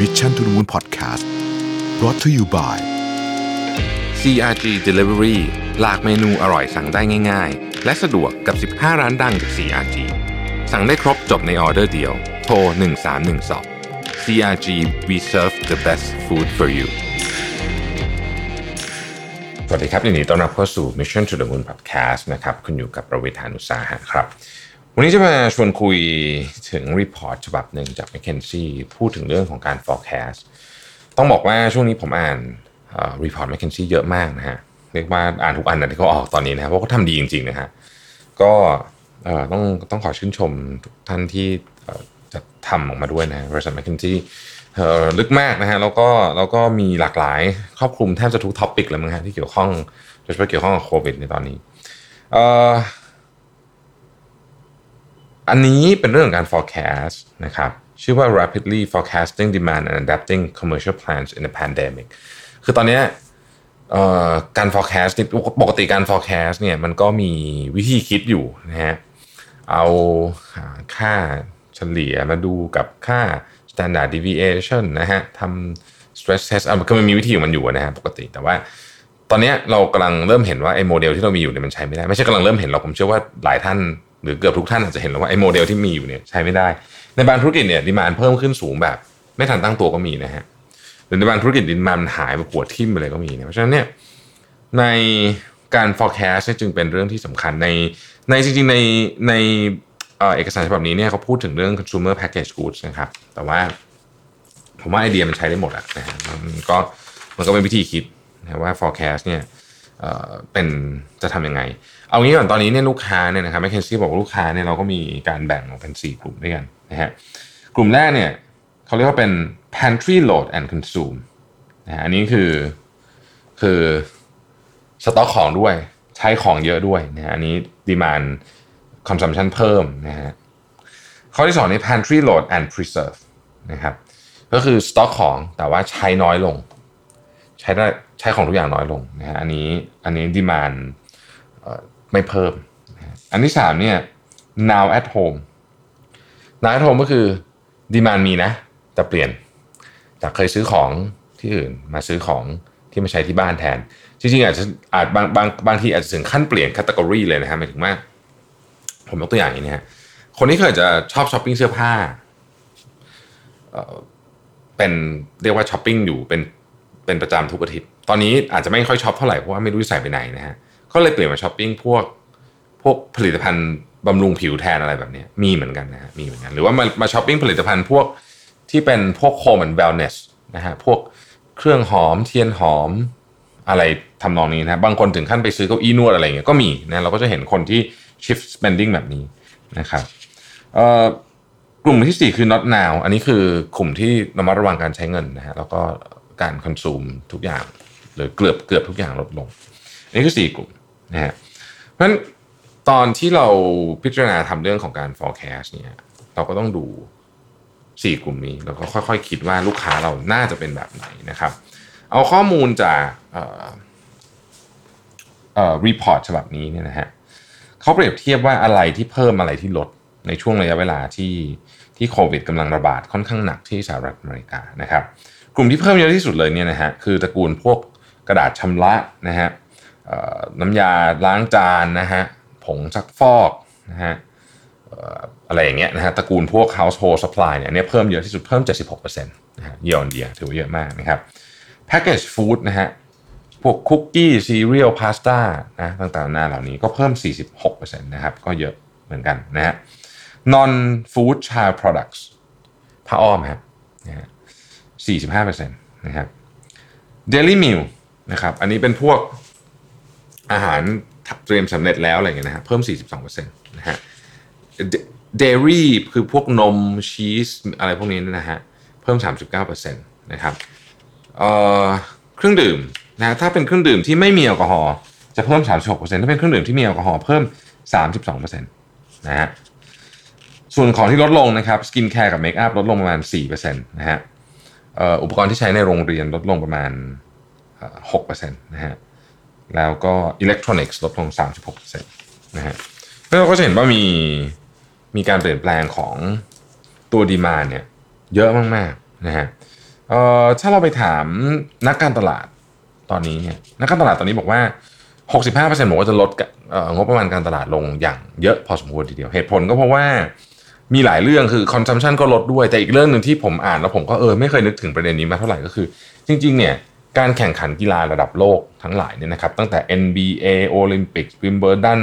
Mission to the Moon Podcast brought to you by CRG Delivery หลากเมนูอร่อยสั่งได้ง่าย ๆ และสะดวกกับ 15 ร้านดังจาก CRG สั่งได้ครบจบในออเดอร์เดียว โทร 1312 CRG we serve the best food for you สวัสดีครับยินดีต้อนรับเข้าสู่ Mission to the Moon Podcast นะครับ คุณอยู่กับประวิทานุสาหะครับ วันนี้จะมาชวนคุยถึง report ฉบับหนึ่งจาก McKinsey พูดถึงเรื่องของการ forecast ต้องบอกว่าช่วงนี้ผมอ่าน report McKinsey เยอะมากนะฮะเรียกว่าอ่านทุกอันนะที่เขาออกตอนนี้นะเพราะเขาทำดีจริงๆนะฮะก็ต้องต้องขอชื่นชมทุกท่านที่จะทำออกมาด้วยนะบริษัท McKinsey เอ่ลึกมากนะฮะแล้วก็แล้วก็มีหลากหลายครอบคลุมแทบจะทุก topic เลยมั้งฮะที่เกี่ยวข้องโดยเฉพาะเกี่ยวข้องกับโควิดในตอนนี้ อันนี้เป็นเรื่องของการ forecast นะครับชื่อว่า rapidly forecasting demand and adapting commercial plans in a pandemic คือตอนนี้การ forecast ปกติการ forecast เนี่ยมันก็มีวิธีคิดอยู่นะฮะเอาค่าเฉลี่ยมาดูกับค่า standard deviation นะฮะทำ stress test อะมันก็มันมีวิธีของมันอยู่นะฮะปกติแต่ว่าตอนนี้เรากำลังเริ่มเห็นว่าไอ้โมเดลที่เรามีอยู่เนี่ยมันใช้ไม่ได้ ไม่ใช่กำลังเริ่มเห็นหรอกผมเชื่อว่าหลายท่าน หรือเกือบทุกท่านอาจจะเห็นแล้วว่าไอ้โมเดลที่มีอยู่เนี่ยใช้ไม่ได้ ในบางธุรกิจเนี่ยดีมานเพิ่มขึ้นสูงแบบ ไม่ทันตั้งตัวก็มีนะฮะหรือในบางธุรกิจดีมานหายไปปวดทิ่มไปเลยก็มีเนะเพราะฉะนั้นเนี่ยในการ forecast เนี่ยจึงเป็นเรื่องที่สำคัญในในจริงๆในในเอกสารฉบับนี้เนี่ยเขาพูดถึงเรื่อง consumer package goods นะครับ แต่ว่าผมว่าไอเดียมันใช้ได้หมดอะนะฮะมันก็มันก็เป็นวิธีคิดนะว่า forecast เนี่ยเอ่อเป็นจะทำยังไง เอางี้ก่อนตอนนี้เนี่ยลูกค้าเนี่ยนะครับแมคเคนซี่บอกว่าลูกค้าเนี่ยเราก็มีการแบ่งออกเป็น 4 กลุ่มด้วยกันนะฮะกลุ่มแรกเนี่ยเขาเรียกว่าเป็น pantry load and consume นะฮะอันนี้คือคือสต็อกของด้วยใช้ของเยอะด้วยนะฮะอันนี้ดีมาน consumption เพิ่มนะฮะข้อที่สองนี่ pantry load and preserve นะครับก็คือสต็อกของแต่ว่าใช้น้อยลง ใช้ได้ใช้ของทุกอย่างน้อยลงนะฮะอันนี้อันนี้ดีมาน ไม่เพิ่ม อันที่สามเนี่ย now at home now at home ก็คือดีมานมีนะ แต่เปลี่ยน จากเคยซื้อของที่อื่นมาซื้อของที่มาใช้ที่บ้านแทน จริงๆอาจจะอาจบางบางบางทีอาจจะถึงขั้นเปลี่ยนคัต e กรีเลยนะฮะหมายถึงว่า ผมยกตัวอย่างอย่างนี้นะฮะคนที่เคยจะชอบช้อปปิ้งเสื้อผ้าเอ่อเป็นเรียกว่าช้อปปิ้งอยู่เป็นเป็นประจำทุกอาทิตย์ ตอนนี้อาจจะไม่ค่อยช้อปเท่าไหร่เพราะว่าไม่รู้จะใส่ไปไหนนะฮะ ก็เลยเปลี่ยนมาช้อปปิ้งพวกพวกผลิตภัณฑ์บำรุงผิวแทนอะไรแบบนี้มีเหมือนกันนะฮะมีเหมือนกัน หรือว่ามามาช้อปปิ้งผลิตภัณฑ์พวกที่เป็นพวก home and wellness นะฮะพวกเครื่องหอมเทียนหอมอะไรทำนองนี้นะบางคนถึงขั้นไปซื้อเก้าอี้นวดอะไรเงี้ยก็มีนะเราก็จะเห็นคนที่ shift spending แบบนี้นะครับกลุ่มที่ 4 คือ not now อันนี้คือกลุ่มที่ระมัดระวังการใช้เงินนะฮะแล้วก็การคอนซูมทุกอย่าง หรือเกือบเกือบทุกอย่างลดลง อันนี้คือ 4 กลุ่ม นะฮะเพราะฉะนั้นตอนที่เราพิจารณาทำเรื่องของการ forecast เนี่ยเราก็ต้องดู4กลุ่มนี้แล้วก็ค่อยๆคคิดว่าลูกค้าเราน่าจะเป็นแบบไหนนะครับ เอาข้อมูลจากเอ่อเอ่อ report ฉบับนี้เนี่ยนะฮะเขาเปรียบเทียบว่าอะไรที่เพิ่มอะไรที่ลดในช่วงระยะเวลาที่ที่โควิดกำลังระบาดค่อนข้างหนักที่สหรัฐอเมริกานะครับ กลุ่มที่เพิ่มเยอะที่สุดเลยเนี่ยนะฮะคือตระกูลพวกกระดาษชำระนะฮะ น้ำยาล้างจานนะฮะผงซักฟอกนะฮะอะไรอย่างเงี้ยนะฮะตระกูลพวก household supply เนี่ยเนี่ยเพิ่มเยอะที่สุดเพิ่ม 76%นะฮะ year on year ถือว่าเยอะมากนะครับ package food นะฮะพวกคุกกี้ซีเรียลพาสต้านะต่างๆหน้าเหล่านี้ก็เพิ่ม 46%นะครับก็เยอะเหมือนกันนะฮะ non food child products ผ้าอ้อมครับนะฮะ45%นะครับ daily meal นะครับอันนี้เป็นพวก อาหารเตรียมสำเร็จแล้วอะไรเงี้ยนะฮะเพิ่ม 42%นะฮะ dairy คือพวกนมชีสอะไรพวกนี้นะฮะเพิ่ม 39%นะครับเอ่อเครื่องดื่มนะถ้าเป็นเครื่องดื่มที่ไม่มีแอลกอฮอล์จะเพิ่ม 36%ถ้าเป็นเครื่องดื่มที่มีแอลกอฮอล์เพิ่ม 32%นะฮะส่วนของที่ลดลงนะครับสกินแคร์กับเมคอัพลดลงประมาณ4%นะฮะเอ่ออุปกรณ์ที่ใช้ในโรงเรียนลดลงประมาณเอ่อ6%นะฮะ แล้วก็อิเล็กทรอนิกส์ลดลง 36%นะฮะแล้วเราก็จะเห็นว่ามีมีการเปลี่ยนแปลงของตัว demand เนี่ยเยอะมากๆนะฮะเอ่อถ้าเราไปถามนักการตลาดตอนนี้เนี่ยนักการตลาดตอนนี้บอกว่า 65%บอกว่าจะลดงบประมาณการตลาดลงอย่างเยอะพอสมควรทีเดียว เหตุผลก็เพราะว่ามีหลายเรื่องคือ consumption ก็ลดด้วย แต่อีกเรื่องหนึ่งที่ผมอ่านแล้วผมก็เออไม่เคยนึกถึงประเด็นนี้มาเท่าไหร่ก็คือ จริง ๆ เนี่ย การแข่งขันกีฬาระดับโลกทั้งหลายเนี่ยนะครับตั้งแต่ NBA โอลิมปิกวิมเบิลดัน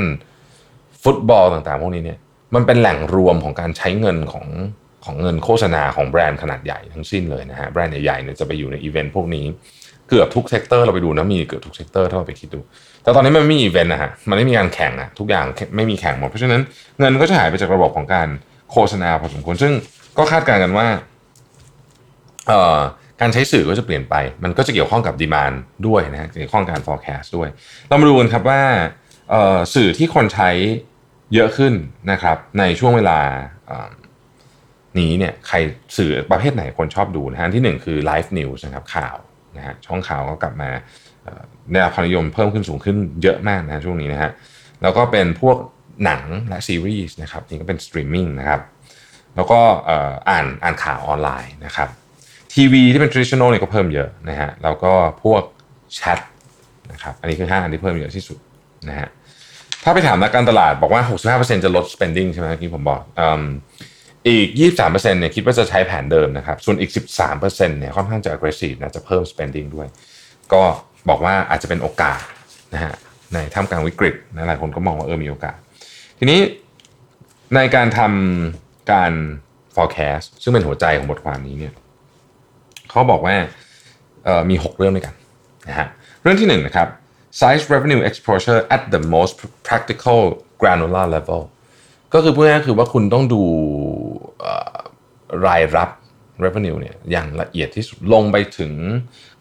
ฟุตบอลต่างๆ พวกนี้เนี่ยมันเป็นแหล่งรวมของการใช้เงินของของเงินโฆษณาของแบรนด์ขนาดใหญ่ทั้งสิ้นเลยนะฮะแบรนด์ใหญ่ๆเนี่ยจะไปอยู่ในอีเวนต์พวกนี้เกือบทุก sector เราไปดูนะมีเกือบทุก sector ถ้าเราไปคิดดู แต่ตอนนี้มันไม่มีอีเวนต์นะฮะมันไม่มีการแข่งอะทุกอย่างไม่มีแข่งหมด เพราะฉะนั้นเงินก็จะหายไปจากระบบของการโฆษณาพอสมควรซึ่งก็คาดการณ์กันว่าเอ่อ การใช้สื่อก็จะเปลี่ยนไป มันก็จะเกี่ยวข้องกับ demand ด้วยนะฮะเกี่ยวข้องกับการ forecast ด้วย เรามาดูกันครับว่าสื่อที่คนใช้เยอะขึ้นนะครับ ในช่วงเวลานี้เนี่ยใครสื่อประเภทไหนคนชอบดูนะฮะที่หนึ่งคือ live news นะครับข่าวนะฮะช่องข่าวก็กลับมาเอ่อได้รับความนิยมเพิ่มขึ้นสูงขึ้นเยอะมากนะช่วงนี้นะฮะแล้วก็เป็นพวกหนังและซีรีส์นะครับนี่ก็เป็นสตรีมมิ่งนะครับแล้วก็อ่านอ่านข่าวออนไลน์นะครับ ทีวีที่เป็น traditional เนี่ยก็เพิ่มเยอะนะฮะแล้วก็พวกแชทนะครับอันนี้คือห้าอันที่เพิ่มเยอะที่สุดนะฮะถ้าไปถามนักการตลาดบอกว่า 65%จะลด spending ใช่ไหมเมื่อกี้ผมบอกอืมอีก 23%เนี่ยคิดว่าจะใช้แผนเดิมนะครับ ส่วนอีก 13%เนี่ยค่อนข้างจะ aggressive นะจะเพิ่ม spending ด้วย ก็บอกว่าอาจจะเป็นโอกาสนะฮะในท่ามกลางวิกฤตนะหลายคนก็มองว่าเออมีโอกาส ทีนี้ในการทำการ forecast ซึ่งเป็นหัวใจของบทความนี้เนี่ย เขาบอกว่ามี 6 เรื่องด้วยกันนะฮะเรื่องที่1นงนะครับ size revenue exposure at the most practical granular level ก็คือพูดง่ายๆคือว่าคุณต้องดูรายรับ revenue เนี่ยอย่างละเอียดที่สุดลงไปถึง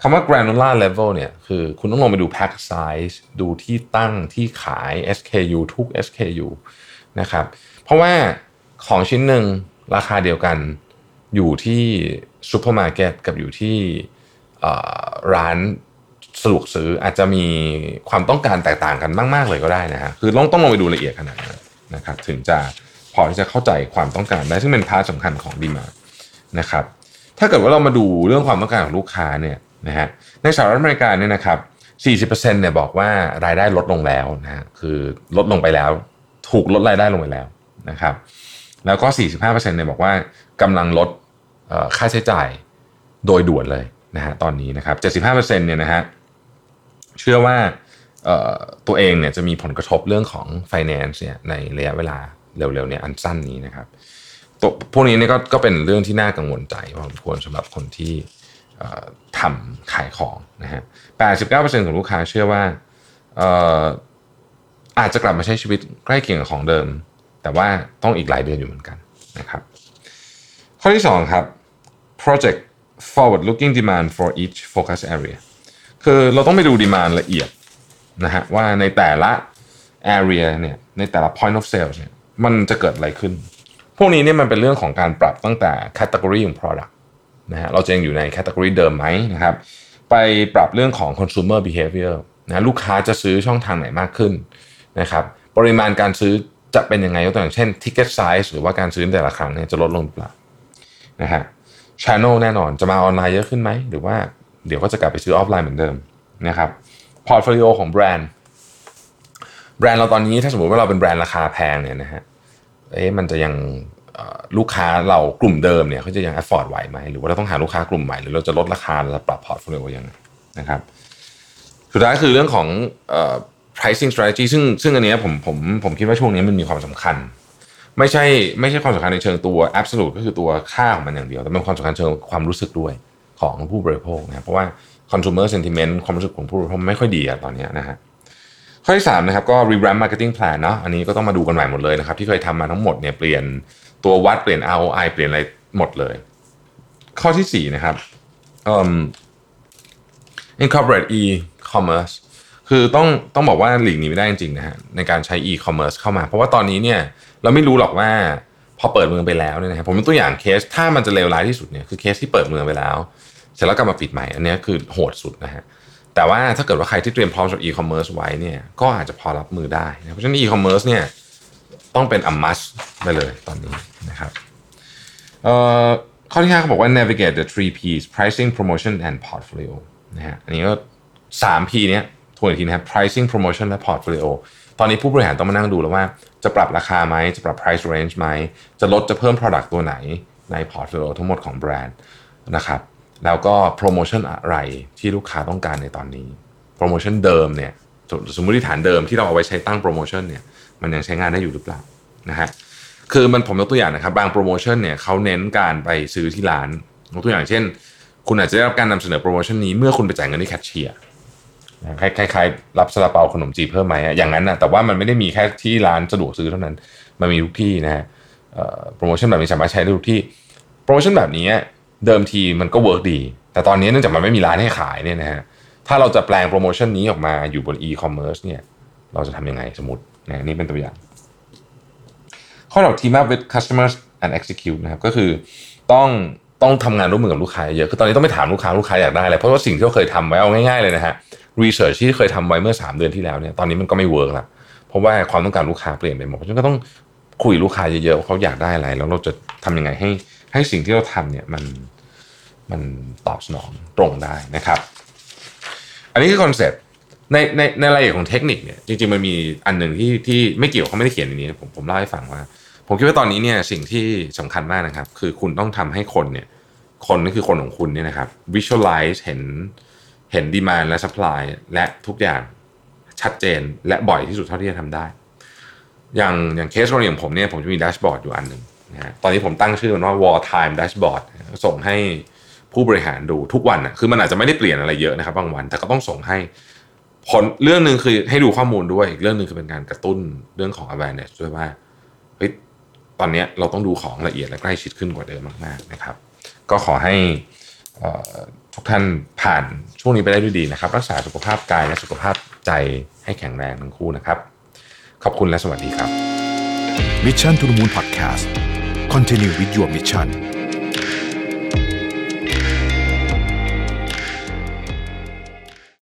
คำว่า granular level เนี่ยคือคุณต้องลงไปดู pack size ดูที่ตั้งที่ขาย SKU ทุก SKU นะครับเพราะว่าของชิ้นหนึ่งราคาเดียวกัน อยู่ที่ซูเปอร์มาร์เก็ตกับอยู่ที่ร้านสะดวกซื้ออาจจะมีความต้องการแตกต่างกันมาก ๆ เลยก็ได้นะฮะคือต้องต้องลงไปดูละเอียดขนาดนั้นนะครับ ถึงจะพอที่จะเข้าใจความต้องการได้ซึ่งเป็น part สำคัญของ demand นะครับ ถ้าเกิดว่าเรามาดูเรื่องความต้องการของลูกค้าเนี่ยนะฮะในสหรัฐอเมริกาเนี่ยนะครับ 40%เนี่ยบอกว่ารายได้ลดลงแล้วนะฮะคือลดลงไปแล้ว ถูกลดรายได้ลงไปแล้วนะครับ แล้วก็ 45%เนี่ยบอกว่ากำลังลดค่าใช้จ่ายโดยด่วนเลยนะฮะตอนนี้นะครับ 75%เนี่ยนะฮะเชื่อว่าตัวเองเนี่ยจะมีผลกระทบเรื่องของ finance เนี่ยในระยะเวลาเร็วๆเนี่ยอันสั้นนี้นะครับตัวพวกนี้เนี่ยก็ก็เป็นเรื่องที่น่ากังวลใจพอสมควรสำหรับคนที่ทำขายของนะฮะ 89%ของลูกค้าเชื่อว่าเอ่ออาจจะกลับมาใช้ชีวิตใกล้เคียงกับของเดิม แต่ว่าต้องอีกหลายเดือนอยู่เหมือนกันนะครับข้อที่2ครับ project forward looking demand for each focus area คือเราต้องไปดู demand ละเอียดนะฮะว่าในแต่ละ area เนี่ยในแต่ละ point of sales เนี่ยมันจะเกิดอะไรขึ้น พวกนี้เนี่ยมันเป็นเรื่องของการปรับตั้งแต่ category ของ product นะฮะเราจะยังอยู่ใน category เดิมไหมนะครับไปปรับเรื่องของ consumer behavior นะลูกค้าจะซื้อช่องทางไหนมากขึ้นนะครับปริมาณการซื้อ จะเป็นยังไงยกตัวอย่างเช่น ticket size หรือว่าการซื้อแต่ละครั้งเนี่ยจะลดลงเปล่านะฮะ channel แน่นอนจะมาออนไลน์เยอะขึ้นไหม หรือว่าเดี๋ยวก็จะกลับไปซื้อออฟไลน์เหมือนเดิมนะครับ portfolio ของแบรนด์ แบรนด์เราตอนนี้ถ้าสมมติว่าเราเป็นแบรนด์ราคาแพงเนี่ยนะฮะเอ๊ะมันจะยังลูกค้าเรากลุ่มเดิมเนี่ยเขาจะยัง afford ไหวไหมหรือว่าเราต้องหาลูกค้ากลุ่มใหม่หรือเราจะลดราคาแล้วปรับ portfolio ยังไงนะครับสุดท้ายคือเรื่องของ pricing strategy ซึ่งซึ่งอันเนี้ยผมผมผมคิดว่าช่วงนี้มันมีความสำคัญ ไม่ใช่ไม่ใช่ความสำคัญในเชิงตัว absolute ก็คือตัวค่าของมันอย่างเดียว แต่เป็นความสำคัญเชิงความรู้สึกด้วยของผู้บริโภคนะครับเพราะว่า consumer sentiment ความรู้สึกของผู้บริโภคไม่ค่อยดีอะตอนนี้นะฮะข้อที่3นะครับก็ revamp marketing plan เนาะอันนี้ก็ต้องมาดูกันใหม่หมดเลยนะครับที่เคยทำมาทั้งหมดเนี่ยเปลี่ยนตัววัดเปลี่ยน ROI เปลี่ยนอะไรหมดเลย ข้อที่4นะครับ incorporate e-commerce คือต้องต้องบอกว่าหลีกหนีไม่ได้จริงๆนะฮะในการใช้ e-commerce เข้ามา เพราะว่าตอนนี้เนี่ยเราไม่รู้หรอกว่าพอเปิดเมืองไปแล้วเนี่ยนะครับผมยกตัวอย่างเคสถ้ามันจะเลวร้ายที่สุดเนี่ยคือเคสที่เปิดเมืองไปแล้ว เสร็จแล้วกลับมาปิดใหม่อันนี้คือโหดสุดนะฮะแต่ว่าถ้าเกิดว่าใครที่เตรียมพร้อมสำหรับ e-commerce ไว้เนี่ยก็อาจจะพอรับมือได้นะเพราะฉะนั้น e-commerce เนี่ยต้องเป็น a must ไปเลยตอนนี้นะครับเอ่อข้อที่5เขาบอกว่า navigate the three P's pricing promotion and portfolio นะฮะอันนี้ก็ 3 P เนี้ย ทวนอีกทีนะครับ pricing promotion และ portfolio ตอนนี้ผู้บริหารต้องมานั่งดูแล้วว่าจะปรับราคาไหม จะปรับ price range ไหม จะลดจะเพิ่ม product ตัวไหนใน portfolio ทั้งหมดของแบรนด์นะครับแล้วก็ promotion อะไรที่ลูกค้าต้องการในตอนนี้ promotion เดิมเนี่ยสมมติฐานเดิมที่เราเอาไว้ใช้ตั้ง promotion เนี่ยมันยังใช้งานได้อยู่หรือเปล่านะฮะคือมันผมยกตัวอย่างนะครับบางโปรโมชั่นเนี่ยเขาเน้นการไปซื้อที่ร้านยกตัวอย่างเช่น คุณอาจจะได้รับการนำเสนอโปรโมชั่นนี้เมื่อคุณไปจ่ายเงินที่แคชเชียร์ คล้ายๆรับซาลาเปาขนมจีบเพิ่มไหมอย่างนั้นนะแต่ว่ามันไม่ได้มีแค่ที่ร้านสะดวกซื้อเท่านั้น มันมีทุกที่นะฮะโปรโมชั่นแบบนี้สามารถใช้ได้ทุกที่โปรโมชั่นแบบนี้เดิมทีมันก็เวิร์กดี แต่ตอนนี้เนื่องจากมันไม่มีร้านให้ขายเนี่ยนะฮะถ้าเราจะแปลงโปรโมชั่นนี้ออกมาอยู่บนอีคอมเมิร์ซเนี่ยเราจะทำยังไงสมมตินะนี่เป็นตัวอย่าง ข้อเรา team up with customers and execute นะครับก็คือต้องต้องทำงานร่วมมือกับลูกค้าเยอะคือตอนนี้ต้องไปถามลูกค้าลูกค้าอยากได้อะไรเพราะว่าสิ่งที่เราเคยทำไว้เอาง่ายๆเลยนะฮะ research ที่เคยทำไว้เมื่อ 3 เดือนที่แล้วเนี่ยตอนนี้มันก็ไม่เวิร์กละเพราะว่าความต้องการลูกค้าเปลี่ยนไปหมดเพราะฉะนั้นก็ต้องคุยลูกค้าเยอะๆว่าเขาอยากได้อะไร แล้วเราจะทำยังไงให้ให้สิ่งที่เราทำเนี่ยมันมันตอบสนองตรงได้นะครับ อันนี้คือคอนเซ็ปต์ในในในรายละเอียดของเทคนิคเนี่ยจริงๆมันมีอันหนึ่งที่ที่ไม่เกี่ยวเขาไม่ได้เขียนในนี้ผมผมเล่าให้ฟังว่า ผมคิดว่าตอนนี้เนี่ยสิ่งที่สำคัญมากนะครับ คือคุณต้องทำให้คนเนี่ยคนนี่คือคนของคุณเนี่ยนะครับ visualize เห็น เห็นดีมานและ supply และทุกอย่างชัดเจนและบ่อยที่สุดเท่าที่จะทำได้ อย่างอย่างเคสกรณีของผมเนี่ยผมจะมีแดชบอร์ดอยู่อันหนึ่งนะฮะตอนนี้ผมตั้งชื่อมันว่า war time dashboard ส่งให้ผู้บริหารดูทุกวันอะคือมันอาจจะไม่ได้เปลี่ยนอะไรเยอะนะครับบางวัน แต่ก็ต้องส่งให้ผลเรื่องหนึ่งคือให้ดูข้อมูลด้วยอีกเรื่องหนึ่งคือเป็นการกระตุ้นเรื่องของ awareness ด้วยว่าเฮ้ยตอนนี้เราต้องดูของละเอียดและใกล้ชิดขึ้นกว่าเดิมมากๆนะครับ ก็ขอให้ ทุกท่านผ่านช่วงนี้ไปได้ด้วยดีนะครับ รักษาสุขภาพกายและสุขภาพใจให้แข็งแรงทั้งคู่นะครับ ขอบคุณและสวัสดีครับ Mission to the Moon Podcast Continue with your mission